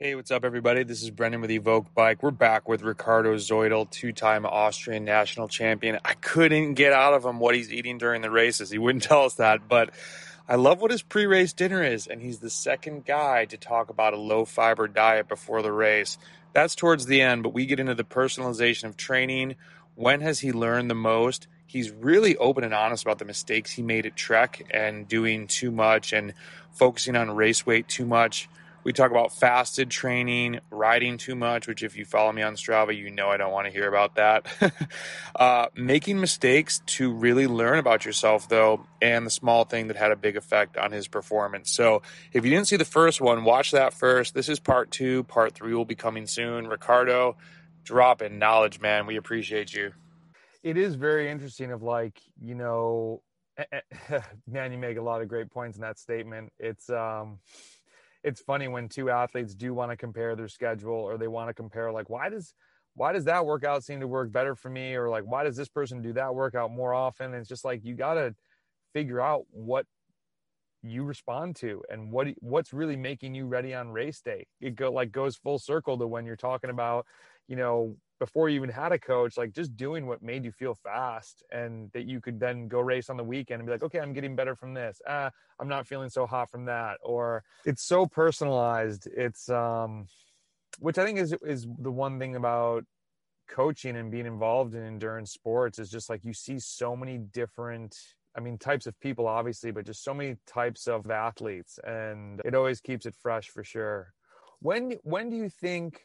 Hey, what's up, everybody? This is Brendan with Evoke Bike. We're back with Riccardo Zoidl, two time Austrian national champion. I couldn't get out of him what he's eating during the races. He wouldn't tell us that, but I love what his pre race dinner is, and he's the second guy to talk about a low fiber diet before the race. That's towards the end, but we get into the personalization of training. When has he learned the most? He's really open and honest about the mistakes he made at Trek and doing too much and focusing on race weight too much we talk about fasted training, riding too much, which if you follow me on Strava, you know I don't want to hear about that. uh, making mistakes to really learn about yourself, though, and the small thing that had a big effect on his performance. So if you didn't see the first one, watch that first. This is part two. Part three will be coming soon. Riccardo, drop in knowledge, man. We appreciate you. It is very interesting of like, you know, man, you make a lot of great points in that statement. It's, um, it's funny when two athletes do want to compare their schedule or they want to compare like why does why does that workout seem to work better for me? or like why does this person do that workout more often? And it's just like you got to figure out what you respond to and what what's really making you ready on race day. It go like goes full circle to when you're talking about you know before you even had a coach, like just doing what made you feel fast and that you could then go race on the weekend and be like, okay, I'm getting better from this. Ah, I'm not feeling so hot from that. Or it's so personalized. It's, um, which I think is, is the one thing about coaching and being involved in endurance sports is just like you see so many different I mean, types of people, obviously, but just so many types of athletes, and it always keeps it fresh for sure. When when do you think?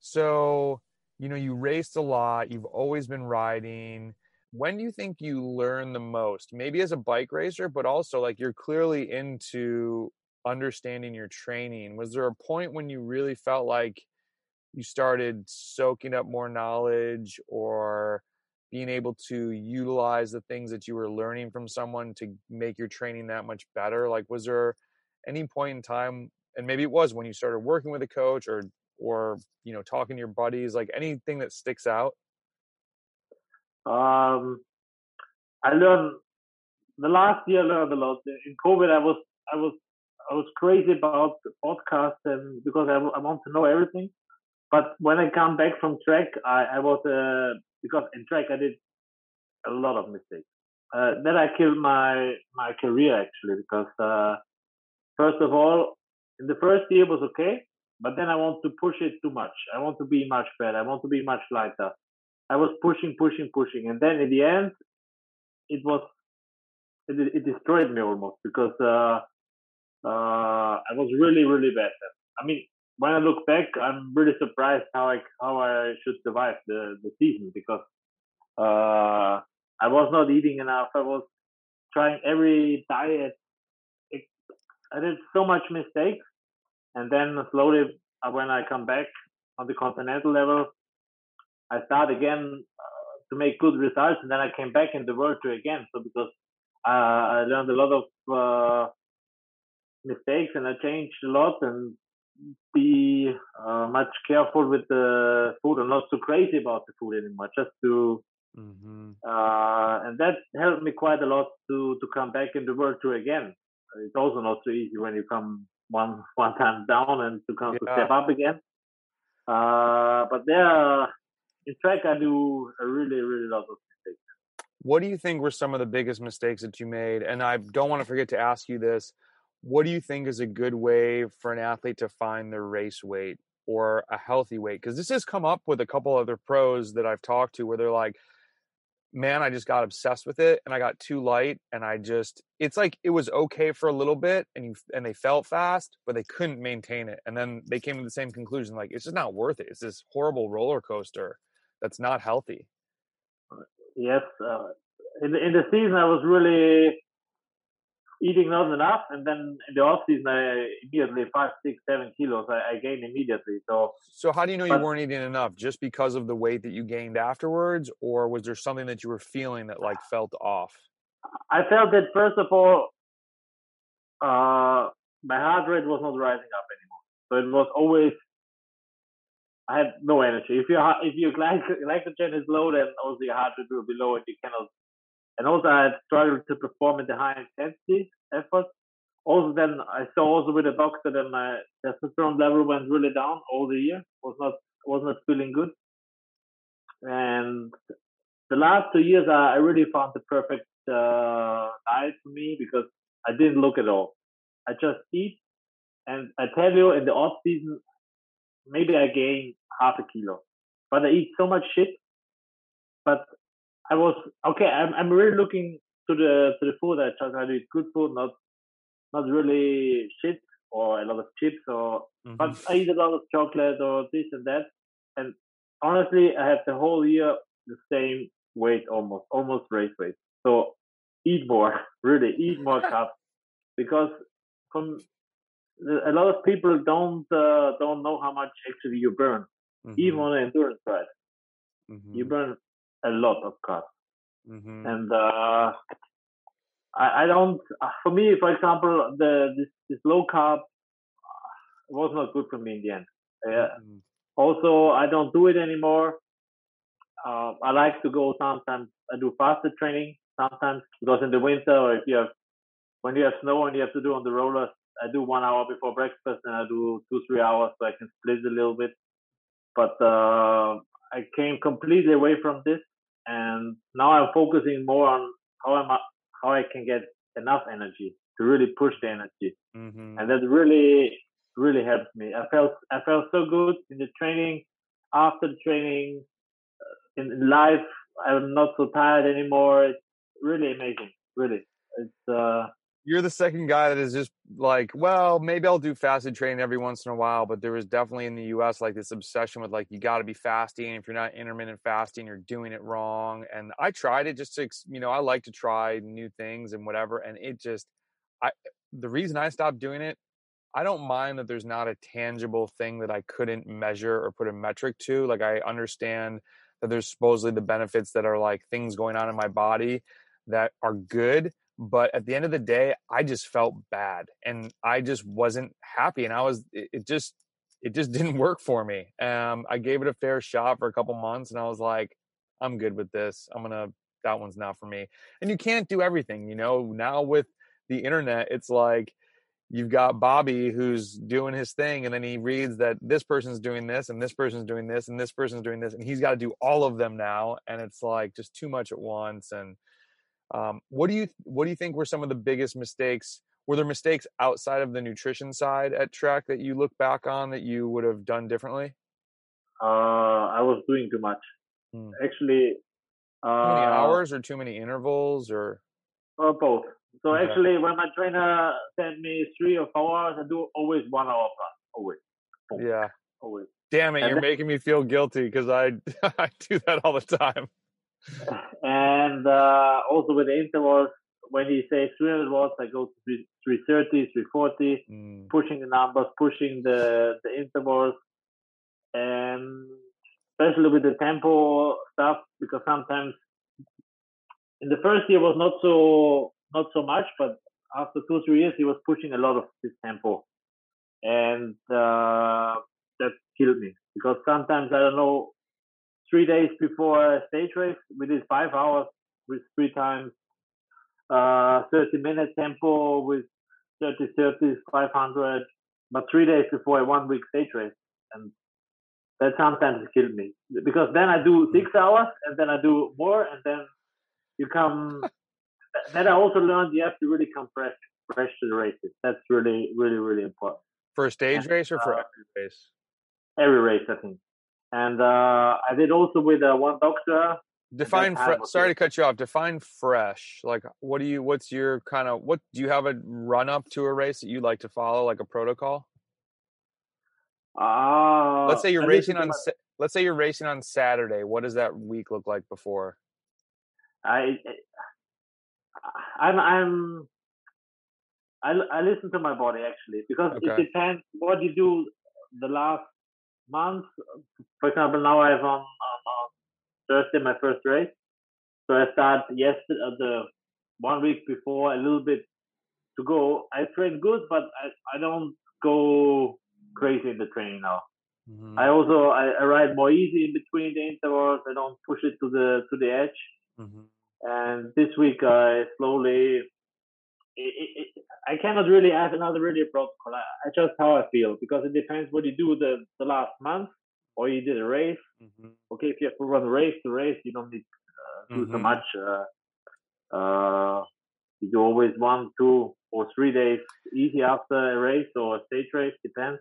So you know, you raced a lot, you've always been riding. When do you think you learn the most? Maybe as a bike racer, but also like you're clearly into understanding your training. Was there a point when you really felt like you started soaking up more knowledge or being able to utilize the things that you were learning from someone to make your training that much better? Like, was there any point in time, and maybe it was when you started working with a coach or or you know talking to your buddies like anything that sticks out? Um i learned the last year i learned a lot. In covid i was i was i was crazy about the podcast and because I, I want to know everything. But when i come back from Trek i i was uh because in Trek i did a lot of mistakes. Uh, then i killed my my career actually because uh first of all in the first year was okay but then I want to push it too much. I want to be much better. I want to be much lighter. I was pushing, pushing, pushing, and then in the end, it was it, it destroyed me almost because uh, uh, I was really, really bad. I mean, when I look back, I'm really surprised how I how I should survive the the season because uh, I was not eating enough. I was trying every diet. I did so much mistakes and then slowly, uh, when I come back on the continental level, I start again uh, to make good results. And then I came back in the World Tour again. So because uh, I learned a lot of uh, mistakes and I changed a lot and be uh, much careful with the food and not too crazy about the food anymore. Just to mm-hmm. uh, and that helped me quite a lot to to come back in the World Tour again. It's also not so easy when you come one one time down and to come yeah. to step up again. Uh, but there, in fact, I do a really really lot of mistakes. What do you think were some of the biggest mistakes that you made? And I don't want to forget to ask you this: What do you think is a good way for an athlete to find their race weight or a healthy weight? Because this has come up with a couple other pros that I've talked to, where they're like man, I just got obsessed with it and I got too light and I just it's like it was okay for a little bit and you and they felt fast, but they couldn't maintain it. And then they came to the same conclusion like it's just not worth it. It's this horrible roller coaster that's not healthy. Yes, uh, in in the season I was really eating not enough, and then in the off season, I immediately five, six, seven kilos I, I gained immediately. So, so how do you know but, you weren't eating enough? Just because of the weight that you gained afterwards, or was there something that you were feeling that like felt off? I felt that first of all, uh, my heart rate was not rising up anymore. So it was always I had no energy. If your if your glycogen is low, then also your heart rate will be low, and you cannot and also I struggled to perform in the high intensity efforts. also then I saw also with the doctor that my testosterone level went really down all the year. Was not was not feeling good. And the last two years, I, I really found the perfect uh, diet for me because I didn't look at all. I just eat, and I tell you, in the off season, maybe I gain half a kilo, but I eat so much shit. But I was okay. I'm I'm really looking to the to the food. I try to eat good food, not not really shit or a lot of chips or. Mm-hmm. But I eat a lot of chocolate or this and that. And honestly, I have the whole year the same weight almost, almost race weight. So eat more, really eat more carbs because from a lot of people don't uh, don't know how much actually you burn, mm-hmm. even on the endurance ride. Mm-hmm. You burn a lot of carbs, mm-hmm. and uh, I, I, don't. Uh, for me, for example, the this, this low carb was not good for me in the end. Uh, also, I don't do it anymore. Uh, I like to go sometimes. I do fasted training sometimes because in the winter or if you have when you have snow and you have to do on the rollers, I do one hour before breakfast and I do two three hours so I can split a little bit. But uh, I came completely away from this, and now I'm focusing more on how I, how I can get enough energy to really push the energy, mm-hmm. and that really really helps me. I felt I felt so good in the training, after the training, uh, in life. I'm not so tired anymore. It's really amazing. Really, it's. uh you're the second guy that is just like, well, maybe I'll do fasted training every once in a while, but there was definitely in the US like this obsession with like you got to be fasting. If you're not intermittent fasting, you're doing it wrong. And I tried it just to, you know, I like to try new things and whatever. And it just, I, the reason I stopped doing it I don't mind that there's not a tangible thing that I couldn't measure or put a metric to. Like I understand that there's supposedly the benefits that are like things going on in my body that are good, but at the end of the day, I just felt bad and I just wasn't happy and I was it just it just didn't work for me. Um I gave it a fair shot for a couple months and I was like I'm good with this. I'm to that one's not for me. And you can't do everything, you know. Now with the internet, it's like you've got Bobby who's doing his thing, and then he reads that this person's doing this, and this person's doing this, and this person's doing this, and he's got to do all of them now, and it's like just too much at once. And um, what do you what do you think were some of the biggest mistakes? Were there mistakes outside of the nutrition side at Trek that you look back on that you would have done differently? Uh, I was doing too much. Hmm. Actually, uh, too many uh hours or too many intervals or? Uh, both. So okay. actually, when my trainer sent me three or four hours, I do always one hour plus, always. Yeah. Always. Damn it, and you're then, making me feel guilty because I I do that all the time. And uh, also with the intervals, when he says 300 watts, I go to 330, 340, mm. pushing the numbers, pushing the the intervals, and especially with the tempo stuff because sometimes in the first year was not so not so much, but after two three years, he was pushing a lot of his tempo, and uh, that killed me because sometimes I don't know. Three days before a stage race, we did five hours with three times uh, 30 minute tempo with 30 30 500 but three days before a one week stage race and that sometimes killed me because then i do six hours and then i do more and then you come then I also learned you have to really compress fresh, to the races. That's really, really, really important. For a stage race or for uh, every race? Every race, I think. And uh, I did also with uh, one doctor. Define. Fre- sorry to cut you off. Define fresh. Like, what do you? What's your kind of? What do you have a run up to a race that you like to follow, like a protocol? Uh, let's say you're racing on. Let's say you're racing on Saturday. What does that week look like before? I I'm I'm I, I listen to my body actually because okay. it depends what you do the last month. For example, now I have on, on, on Thursday my first race, so I start yesterday uh, the one week before a little bit to go. I train good, but I, I don't go crazy in the training now. Mm-hmm. I also I, I, ride more easy in between the intervals. I don't push it to the to the edge. Mm-hmm. And this week I slowly it, it, I cannot really have another really protocol. I, I just how I feel because it depends what you do the the last month or you did a race. Mm-hmm. Okay, if you have to run a race to race, you don't need uh, do mm-hmm. so much. Uh, uh, you do always one, two, or three days easy after a race or a stage race. Depends.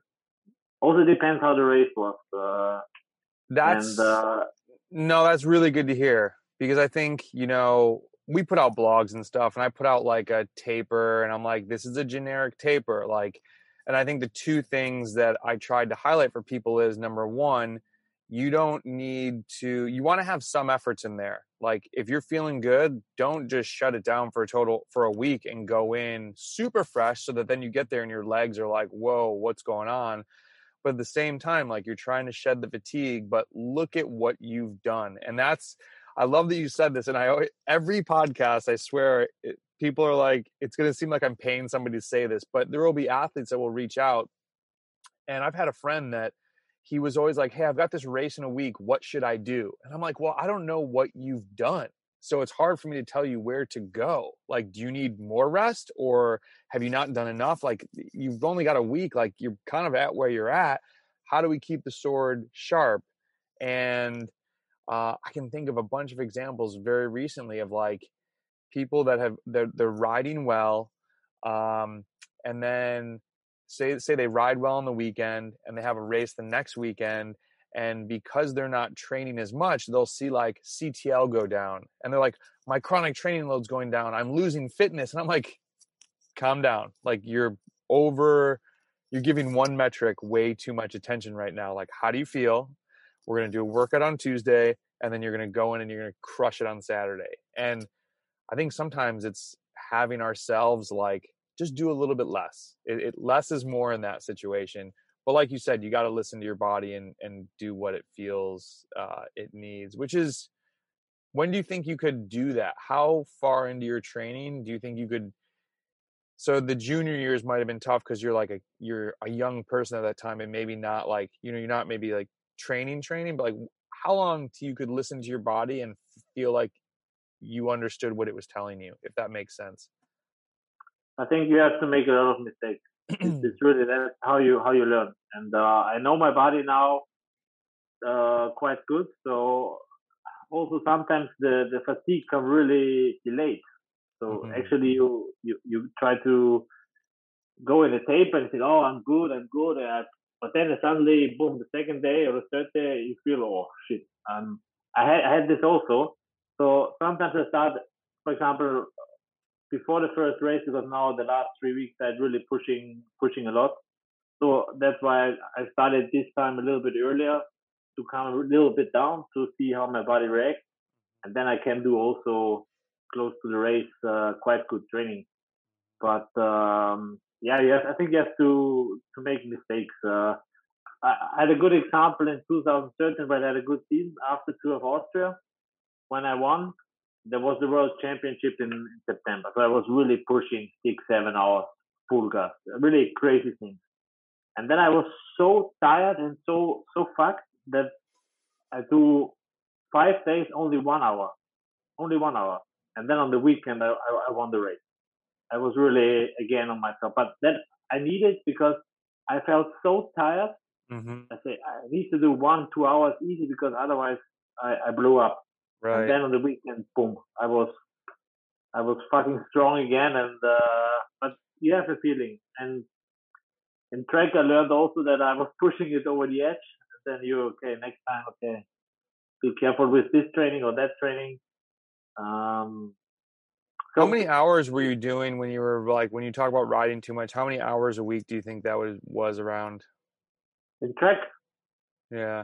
Also depends how the race was. Uh, that's and, uh, no, that's really good to hear because I think you know we put out blogs and stuff, and I put out like a taper, and I'm like, this is a generic taper, like. And I think the two things that I tried to highlight for people is number one, you don't need to you want to have some efforts in there like if you're feeling good don't just shut it down for a total for a week and go in super fresh so that then you get there and your legs are like whoa what's going on but at the same time like you're trying to shed the fatigue but look at what you've done and that's i love that you said this and i always, every podcast i swear it, people are like it's going to seem like i'm paying somebody to say this but there will be athletes that will reach out and i've had a friend that he was always like, Hey, I've got this race in a week. What should I do? And I'm like, Well, I don't know what you've done. So it's hard for me to tell you where to go. Like, do you need more rest or have you not done enough? Like, you've only got a week. Like, you're kind of at where you're at. How do we keep the sword sharp? And uh, I can think of a bunch of examples very recently of like people that have, they're, they're riding well. Um, and then say say they ride well on the weekend and they have a race the next weekend and because they're not training as much they'll see like ctl go down and they're like my chronic training load's going down. I'm losing fitness. And i'm like calm down. Like you're over you're giving one metric way too much attention right now. Like how do you feel we're going to do a workout on tuesday and then you're going to go in and you're going to crush it on saturday and i think sometimes it's having ourselves like just do a little bit less. It, it less is more in that situation. But like you said, you got to listen to your body and and do what it feels uh, it needs. Which is, when do you think you could do that? How far into your training do you think you could? So the junior years might have been tough because you're like a you're a young person at that time, and maybe not like you know you're not maybe like training training, but like how long till you could listen to your body and feel like you understood what it was telling you, if that makes sense. I think you have to make a lot of mistakes. it's, really that's how you how you learn. And uh, I know my body now uh, quite good. So also sometimes the the fatigue come really delayed. So mm-hmm. actually you, you you try to go in the tape and say, oh, I'm good, I'm good. And but then suddenly, boom, the second day or the third day, you feel, oh shit. Um, I had I had this also. So sometimes I start, for example, before the first race because now the last three weeks I'm really pushing pushing a lot. So that's why I started this time a little bit earlier to come a little bit down to see how my body reacts, and then I can do also close to the race uh, quite good training. But um, yeah, yes, I think you have to to make mistakes. Uh, I, I had a good example in 2013 when I had a good season after Tour of Austria when I won there was the World Championship in September, so I was really pushing six, seven hours full gas, really crazy things. And then I was so tired and so so fucked that I do five days only one hour, only one hour, and then on the weekend I, I, I won the race. I was really again on myself, but that I needed because I felt so tired. Mm-hmm. I say I need to do one two hours easy because otherwise I, I blew up. Right. And then on the weekend, boom, I was I was fucking strong again. And uh, but you have a feeling. And in Trek, I learned also that I was pushing it over the edge. And then you okay next time, okay, be careful with this training or that training. Um, how many hours were you doing when you were like when you talk about riding too much? How many hours a week do you think that was was around? In Trek. Yeah.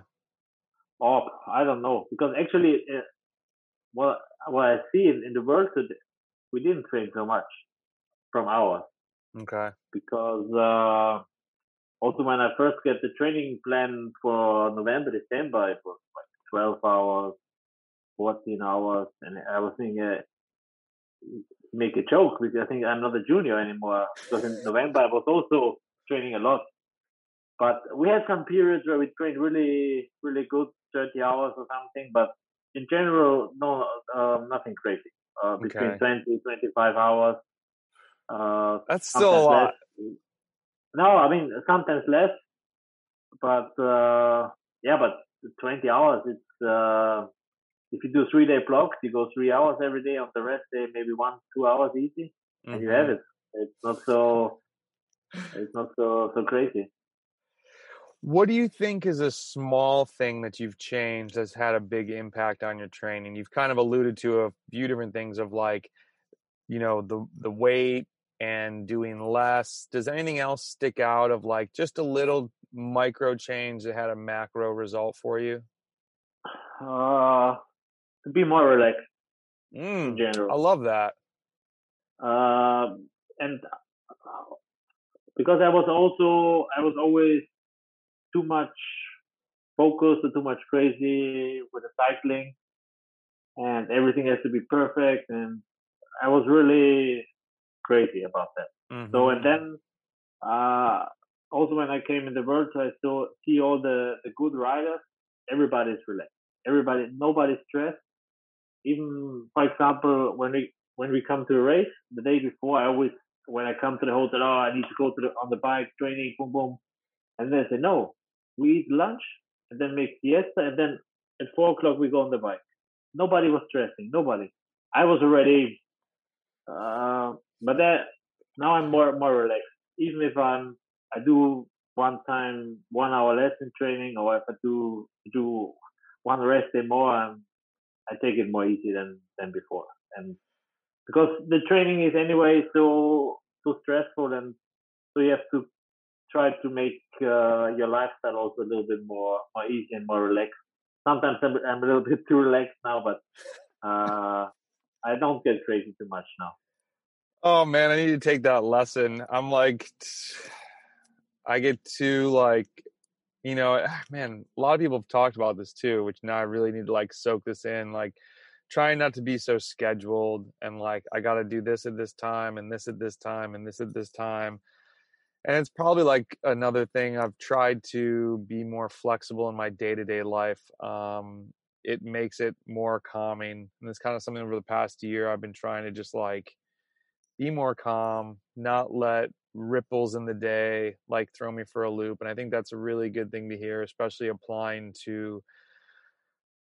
Oh, I don't know because actually uh, what what I see in, in the world today, we didn't train so much from hours. Okay. Because uh, also when I first get the training plan for November, December, it was like 12 hours, 14 hours, and I was thinking, uh, make a joke because I think I'm not a junior anymore. Because in November I was also training a lot. But we had some periods where we trained really, really good, 30 hours or something. But in general, no, uh, nothing crazy. Uh, between okay. 20, 25 hours. Uh, That's still a lot. Less. No, I mean sometimes less, but uh, yeah, but 20 hours. It's uh, if you do three day blocks, you go three hours every day. On the rest day, maybe one two hours easy, mm-hmm. and you have mm-hmm. it. It's not so. It's not so so crazy. What do you think is a small thing that you've changed that's had a big impact on your training? You've kind of alluded to a few different things of like, you know, the the weight and doing less. Does anything else stick out of like just a little micro change that had a macro result for you? Uh, be more relaxed mm, in general. I love that. Uh, and because I was also I was always too much focused or too much crazy with the cycling, and everything has to be perfect, and I was really crazy about that. Mm-hmm. So and then uh, also when I came in the world, I saw see all the the good riders. Everybody's relaxed. Everybody, nobody's stressed. Even for example, when we when we come to a race, the day before, I always when I come to the hotel, oh, I need to go to the on the bike training, boom, boom, and then say no, we eat lunch and then make siesta, and then at four o'clock we go on the bike. Nobody was stressing. Nobody. I was already, uh, but that now I'm more more relaxed. Even if I'm, I do one time one hour less in training, or if I do do one rest day more, I'm, I take it more easy than than before. And because the training is anyway so so stressful, and so you have to try to make uh, your lifestyle also a little bit more more easy and more relaxed. Sometimes I'm, I'm a little bit too relaxed now, but uh, I don't get crazy too much now. Oh man, I need to take that lesson. I'm like, I get too like, you know, man. A lot of people have talked about this too, which now I really need to like soak this in. Like, trying not to be so scheduled and like I got to do this at this time and this at this time and this at this time. And it's probably like another thing I've tried to be more flexible in my day-to-day life. Um, it makes it more calming. And it's kind of something over the past year I've been trying to just like be more calm, not let ripples in the day like throw me for a loop. And I think that's a really good thing to hear, especially applying to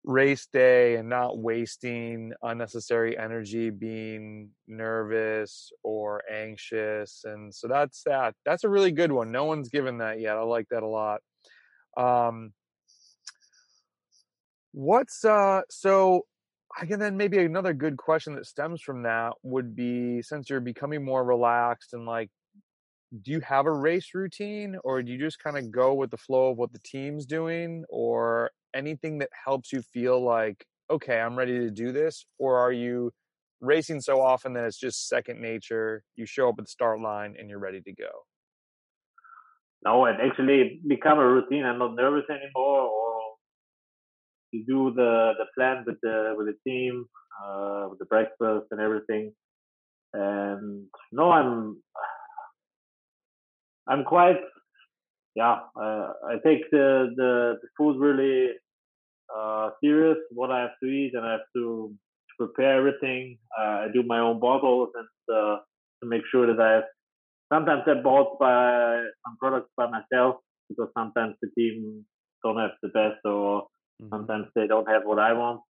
race day and not wasting unnecessary energy being nervous or anxious and so that's that. That's a really good one. No one's given that yet. I like that a lot. Um what's uh so i can then maybe another good question that stems from that would be since you're becoming more relaxed and like do you have a race routine or do you just kind of go with the flow of what the team's doing or anything that helps you feel like okay i'm ready to do this or are you racing so often that it's just second nature you show up at the start line and you're ready to go? No it actually become a routine i'm not nervous anymore or you do the the plan with the with the team uh, with the breakfast and everything. And no i'm I'm quite, yeah, uh, I take the, the, the food really uh, serious, what I have to eat, and I have to prepare everything. Uh, I do my own bottles and uh, to make sure that I have. Sometimes I bought by some products by myself because sometimes the team don't have the best, or mm-hmm. sometimes they don't have what I want.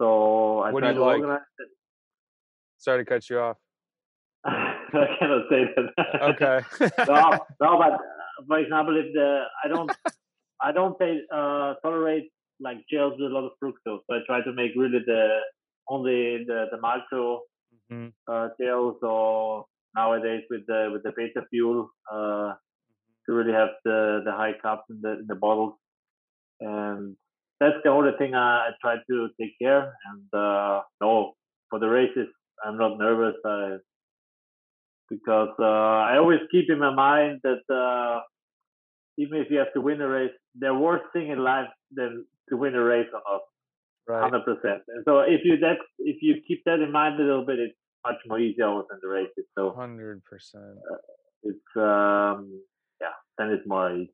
So I what try to like? organize it. Sorry to cut you off. I cannot say that. Okay. no, no, but uh, for example, if the I don't I don't say, uh, tolerate like gels with a lot of fructose, so I try to make really the only the the malto mm-hmm. uh, gels or nowadays with the with the beta fuel uh, to really have the the high cups in the in the bottles, and that's the only thing I, I try to take care. And uh, no, for the races, I'm not nervous. I because uh, I always keep in my mind that uh, even if you have to win a race, the worst thing in life than to win a race or not. Hundred percent. And so if you that if you keep that in mind a little bit, it's much more easier in the races. So hundred percent. Uh, it's um yeah, then it's more easy.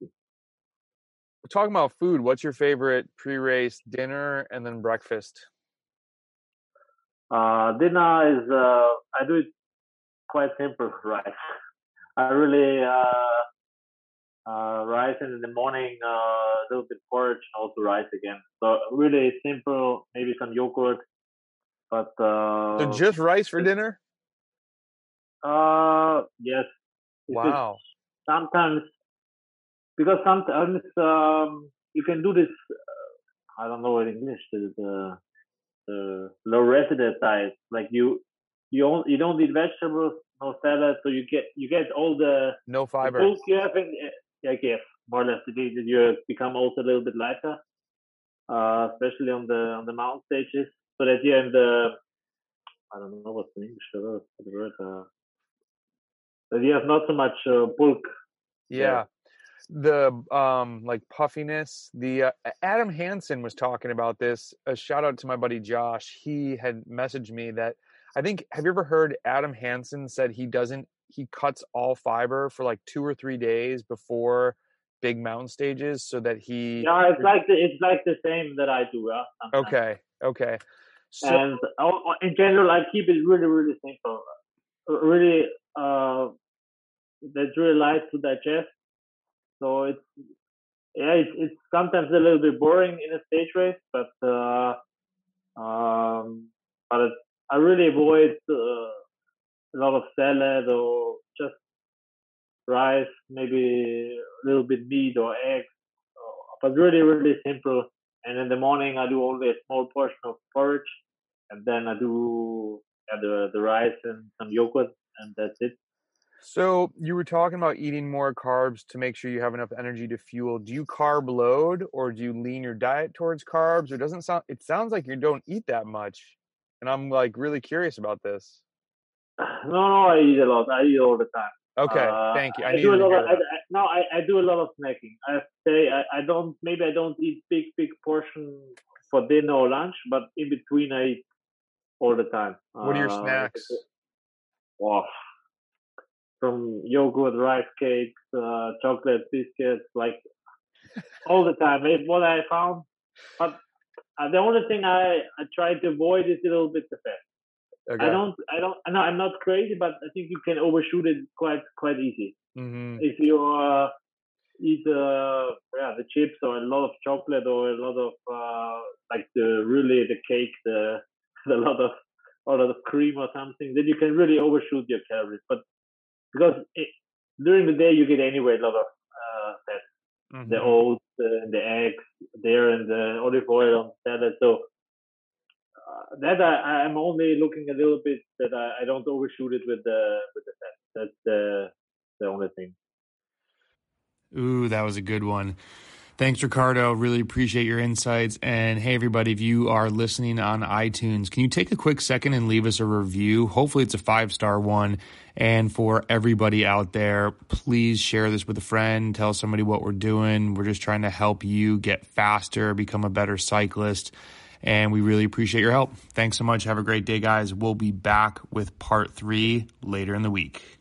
We're talking about food. What's your favorite pre-race dinner and then breakfast? Uh, dinner is uh, I do it quite simple rice. I really uh, uh, rice in the morning, uh, a little bit porridge, and also rice again. So really simple, maybe some yogurt, but uh, So just rice for dinner? uh, yes. Wow. sometimes because sometimes um, you can do this. Uh, I don't know in English the the, the low residence diet. Like you you don't you don't eat vegetables, no salad, so you get you get all the No fiber. bulk you have in. I guess more or less it is that you become also a little bit lighter, uh, especially on the on the mountain stages. You're in the I don't know what's the English for the word. Uh, that you have not so much uh, bulk Yeah. The um like puffiness. The uh, Adam Hansen was talking about this. A shout out to my buddy Josh. He had messaged me that I think have you ever heard Adam Hansen said he doesn't he cuts all fiber for like 2 or 3 days before big mountain stages so that he Yeah, it's like the, it's like the same that I do. Yeah. sometimes. Okay. Okay. So And uh, in general, I keep it really, really simple. Uh, Really, uh, that's really light to digest. So it's yeah, it's, it's sometimes a little bit boring in a stage race, but uh, um, but it, I really avoid uh, a lot of salad or just rice, maybe a little bit meat or eggs, uh, but really, really simple. And in the morning, I do only a small portion of porridge, and then I do yeah, the the rice and some yogurt, and that's it. So you were talking about eating more carbs to make sure you have enough energy to fuel. Do you carb load or do you lean your diet towards carbs? Or doesn't sound it sounds like you don't eat that much. And I'm like really curious about this. No, no, I eat a lot. I eat all the time. Okay, Uh, thank you. I, I, do a lot of. I. I, no, I, I do a lot of snacking. I say I, I don't. Maybe I don't eat big, big portion for dinner or lunch, but in between I eat all the time. What are your Uh, snacks? Wow. From yogurt, rice cakes, uh, chocolate biscuits, like all the time. It's what I found. But uh, the only thing I, I try to avoid is a little bit the fat. Okay. I don't, I don't, no, I'm not crazy, but I think you can overshoot it quite, quite easy. hmm If you uh, eat, uh, yeah, the chips or a lot of chocolate or a lot of, uh, like the really the cake, the, the lot of, a lot of cream or something, then you can really overshoot your calories. But because it, during the day you get anyway a lot of uh, fat, the Mhm. oats, uh, the eggs there, and olive oil on salad. So uh, that I, I'm only looking a little bit that I, I don't overshoot it with the with the fat. That's the the only thing. Ooh, that was a good one. Thanks, Ricardo. Really appreciate your insights. And hey, everybody, if you are listening on iTunes, can you take a quick second and leave us a review? Hopefully, it's a five star one. And for everybody out there, please share this with a friend. Tell somebody what we're doing. We're just trying to help you get faster, become a better cyclist. And we really appreciate your help. Thanks so much. Have a great day, guys. We'll be back with part three later in the week.